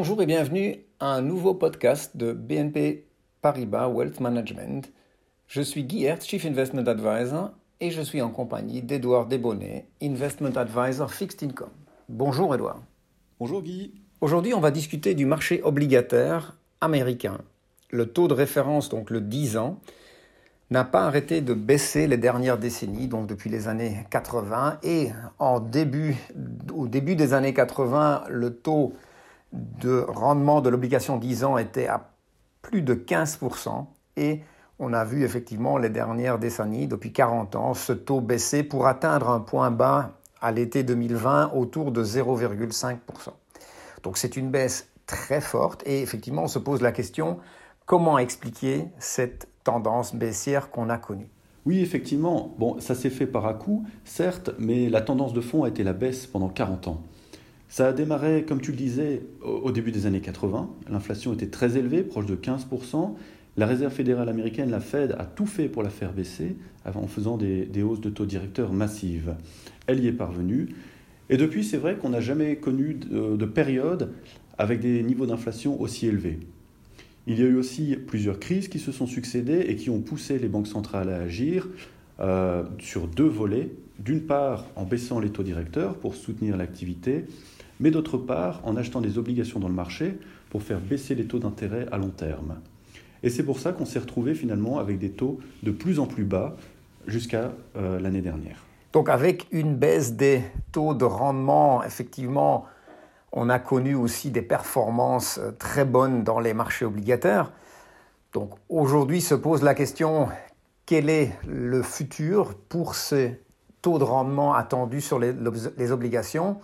Bonjour et bienvenue à un nouveau podcast de BNP Paribas Wealth Management. Je suis Guy Hertz, Chief Investment Advisor, et je suis en compagnie d'Edouard Desbonnets, Investment Advisor Fixed Income. Bonjour Edouard. Bonjour Guy. Aujourd'hui, on va discuter du marché obligataire américain. Le taux de référence, donc le 10 ans, n'a pas arrêté de baisser les dernières décennies, donc depuis les années 80. Et en début, au début des années 80, le taux de rendement de l'obligation 10 ans était à plus de 15%. Et on a vu effectivement les dernières décennies, depuis 40 ans, ce taux baisser pour atteindre un point bas à l'été 2020 autour de 0,5%. Donc c'est une baisse très forte et effectivement on se pose la question comment expliquer cette tendance baissière qu'on a connue? Oui, effectivement, bon, ça s'est fait par à coup, certes, mais la tendance de fond a été la baisse pendant 40 ans. Ça a démarré, comme tu le disais, au début des années 80. L'inflation était très élevée, proche de 15%. La Réserve fédérale américaine, la Fed, a tout fait pour la faire baisser en faisant des, hausses de taux directeurs massives. Elle y est parvenue. Et depuis, c'est vrai qu'on n'a jamais connu de période avec des niveaux d'inflation aussi élevés. Il y a eu aussi plusieurs crises qui se sont succédées et qui ont poussé les banques centrales à agir euh, sur deux volets. D'une part, en baissant les taux directeurs pour soutenir l'activité, mais d'autre part, en achetant des obligations dans le marché pour faire baisser les taux d'intérêt à long terme. Et c'est pour ça qu'on s'est retrouvé finalement avec des taux de plus en plus bas jusqu'à euh, l'année dernière. Donc avec une baisse des taux de rendement effectivement on a connu aussi des performances euh, très bonnes dans les marchés obligataires. Donc aujourd'hui se pose la question, quel est le futur pour ces taux de rendement attendus sur les, obligations?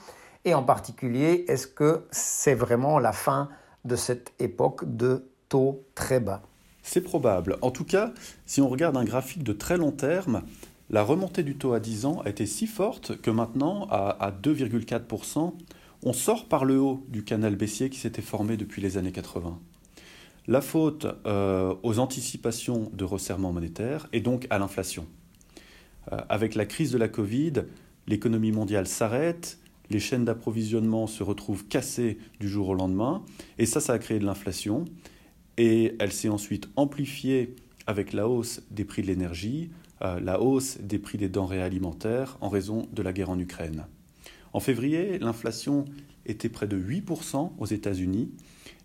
Et en particulier, est-ce que c'est vraiment la fin de cette époque de taux très bas? C'est probable. En tout cas, si on regarde un graphique de très long terme, la remontée du taux à 10 ans a été si forte que maintenant, à 2,4%, on sort par le haut du canal baissier qui s'était formé depuis les années 80. La faute euh, aux anticipations de resserrement monétaire et donc à l'inflation. Euh, avec la crise de la Covid, l'économie mondiale s'arrête, les chaînes d'approvisionnement se retrouvent cassées du jour au lendemain, et ça, ça a créé de l'inflation, et elle s'est ensuite amplifiée avec la hausse des prix de l'énergie, euh, la hausse des prix des denrées alimentaires en raison de la guerre en Ukraine. En février, l'inflation était près de 8% aux États-Unis.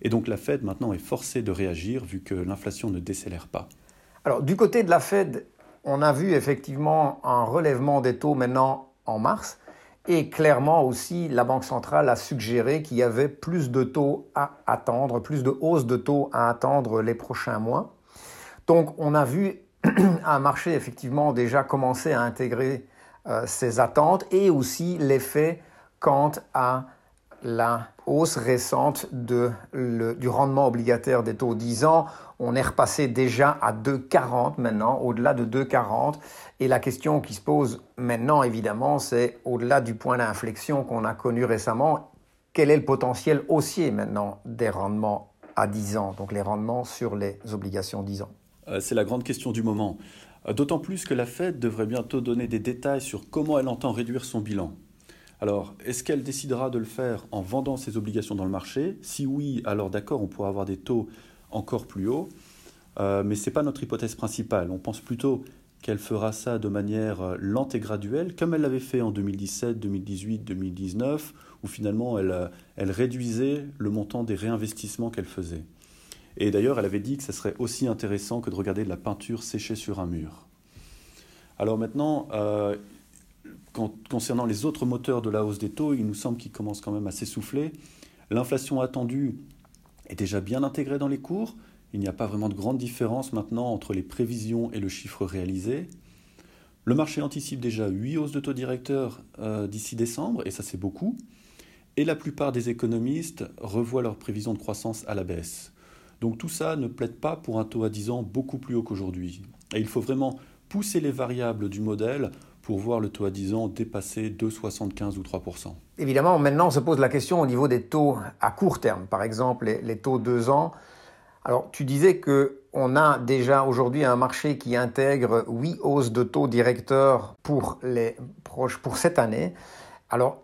Et donc la Fed maintenant est forcée de réagir vu que l'inflation ne décélère pas. Alors du côté de la Fed, on a vu effectivement un relèvement des taux maintenant en mars. Et clairement aussi, la Banque centrale a suggéré qu'il y avait plus de taux à attendre, plus de hausse de taux à attendre les prochains mois. Donc on a vu un marché effectivement déjà commencer à intégrer euh, ces attentes et aussi l'effet quant à la hausse récente du rendement obligataire des taux 10 ans. On est repassé déjà à 2,40 maintenant, au-delà de 2,40. Et la question qui se pose maintenant, évidemment, c'est au-delà du point d'inflexion qu'on a connu récemment, quel est le potentiel haussier maintenant des rendements à 10 ans, donc les rendements sur les obligations 10 ans? Euh, C'est la grande question du moment. Euh, d'autant plus que la Fed devrait bientôt donner des détails sur comment elle entend réduire son bilan. Alors, est-ce qu'elle décidera de le faire en vendant ses obligations dans le marché? Si oui, alors d'accord, on pourra avoir des taux encore plus hauts. Euh, mais ce n'est pas notre hypothèse principale. On pense plutôt qu'elle fera ça de manière euh, lente et graduelle, comme elle l'avait fait en 2017, 2018, 2019, où finalement elle, elle réduisait le montant des réinvestissements qu'elle faisait. Et d'ailleurs, elle avait dit que ce serait aussi intéressant que de regarder de la peinture séchée sur un mur. Alors maintenant, euh, concernant les autres moteurs de la hausse des taux, il nous semble qu'ils commencent quand même à s'essouffler. L'inflation attendue est déjà bien intégrée dans les cours. Il n'y a pas vraiment de grande différence maintenant entre les prévisions et le chiffre réalisé. Le marché anticipe déjà 8 hausses de taux directeurs euh, d'ici décembre, et ça c'est beaucoup. Et la plupart des économistes revoient leurs prévisions de croissance à la baisse. Donc tout ça ne plaide pas pour un taux à 10 ans beaucoup plus haut qu'aujourd'hui. Et il faut vraiment pousser les variables du modèle pour voir le taux à 10 ans dépasser 2,75 ou 3% Évidemment, maintenant on se pose la question au niveau des taux à court terme, par exemple les, taux 2 ans. Alors tu disais que on a déjà aujourd'hui un marché qui intègre 8 hausses de taux directeurs pour les proches pour cette année. Alors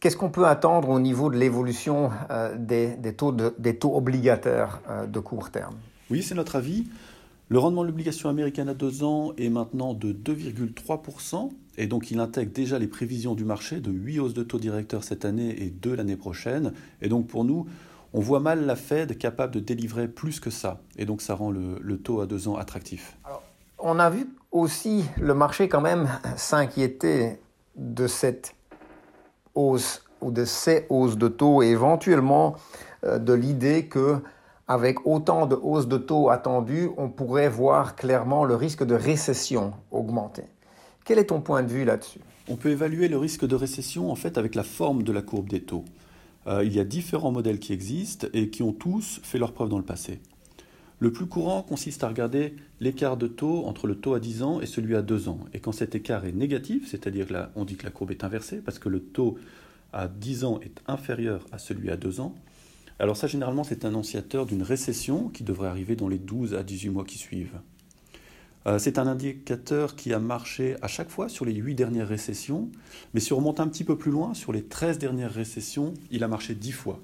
Qu'est-ce qu'on peut attendre au niveau de l'évolution des, taux des taux obligataires de court terme? Oui, c'est notre avis. Le rendement de l'obligation américaine à deux ans est maintenant de 2,3%, et donc il intègre déjà les prévisions du marché de 8 hausses de taux directeurs cette année et 2 l'année prochaine. Et donc pour nous, on voit mal la Fed capable de délivrer plus que ça, et donc ça rend le, taux à deux ans attractif. on a vu aussi le marché quand même s'inquiéter de cette hausse ou de ces hausses de taux et éventuellement euh, de l'idée que avec autant de hausses de taux attendues, on pourrait voir clairement le risque de récession augmenter. Quel est ton point de vue là-dessus? On peut évaluer le risque de récession en fait avec la forme de la courbe des taux. Euh, il y a différents modèles qui existent et qui ont tous fait leur preuve dans le passé. Le plus courant consiste à regarder l'écart de taux entre le taux à 10 ans et celui à 2 ans. Et quand cet écart est négatif, c'est-à-dire qu'on dit que la courbe est inversée parce que le taux à 10 ans est inférieur à celui à 2 ans, alors ça, généralement, c'est annonciateur d'une récession qui devrait arriver dans les 12 à 18 mois qui suivent. Euh, c'est un indicateur qui a marché à chaque fois sur les 8 dernières récessions, mais si on remonte un petit peu plus loin, sur les 13 dernières récessions, il a marché 10 fois.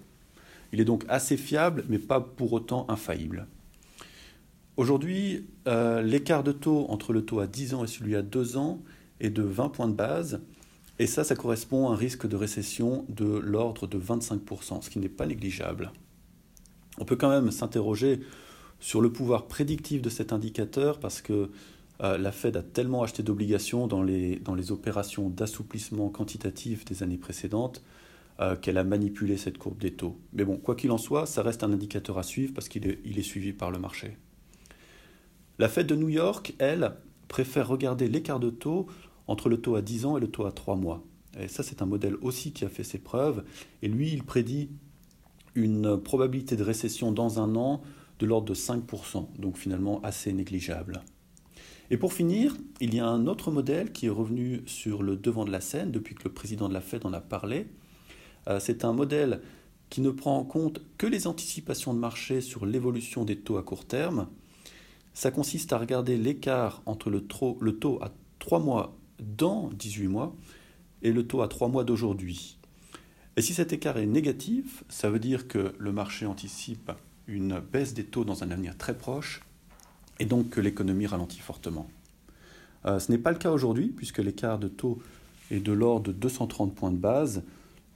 Il est donc assez fiable, mais pas pour autant infaillible. Aujourd'hui, euh, l'écart de taux entre le taux à 10 ans et celui à 2 ans est de 20 points de base, et ça, ça correspond à un risque de récession de l'ordre de 25%, ce qui n'est pas négligeable. On peut quand même s'interroger sur le pouvoir prédictif de cet indicateur parce que euh, la Fed a tellement acheté d'obligations dans les, opérations d'assouplissement quantitatif des années précédentes euh, qu'elle a manipulé cette courbe des taux. Mais bon, quoi qu'il en soit, ça reste un indicateur à suivre parce qu'il est, est suivi par le marché. La Fed de New York, elle, préfère regarder l'écart de taux entre le taux à 10 ans et le taux à 3 mois. Et ça, c'est un modèle aussi qui a fait ses preuves. Et lui, il prédit une probabilité de récession dans un an de l'ordre de 5%, donc finalement assez négligeable. Et pour finir, il y a un autre modèle qui est revenu sur le devant de la scène depuis que le président de la Fed en a parlé. Euh, c'est un modèle qui ne prend en compte que les anticipations de marché sur l'évolution des taux à court terme. Ça consiste à regarder l'écart entre le, le taux à 3 mois dans 18 mois et le taux à 3 mois d'aujourd'hui. Et si cet écart est négatif, ça veut dire que le marché anticipe une baisse des taux dans un avenir très proche et donc que l'économie ralentit fortement. Euh, ce n'est pas le cas aujourd'hui puisque l'écart de taux est de l'ordre de 230 points de base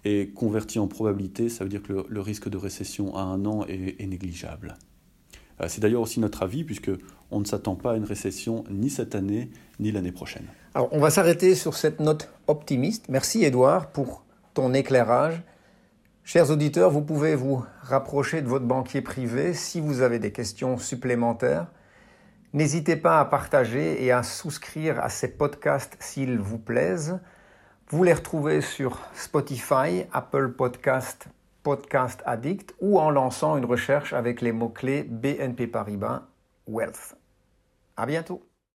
et converti en probabilité, ça veut dire que le, risque de récession à un an est négligeable. Euh, c'est d'ailleurs aussi notre avis, puisque on ne s'attend pas à une récession ni cette année, ni l'année prochaine. Alors, on va s'arrêter sur cette note optimiste. Merci, Edouard, pour ton éclairage. Chers auditeurs, vous pouvez vous rapprocher de votre banquier privé si vous avez des questions supplémentaires. N'hésitez pas à partager et à souscrire à ces podcasts s'ils vous plaisent. Vous les retrouvez sur Spotify, Apple Podcasts, Podcast Addict ou en lançant une recherche avec les mots-clés BNP Paribas Wealth. À bientôt.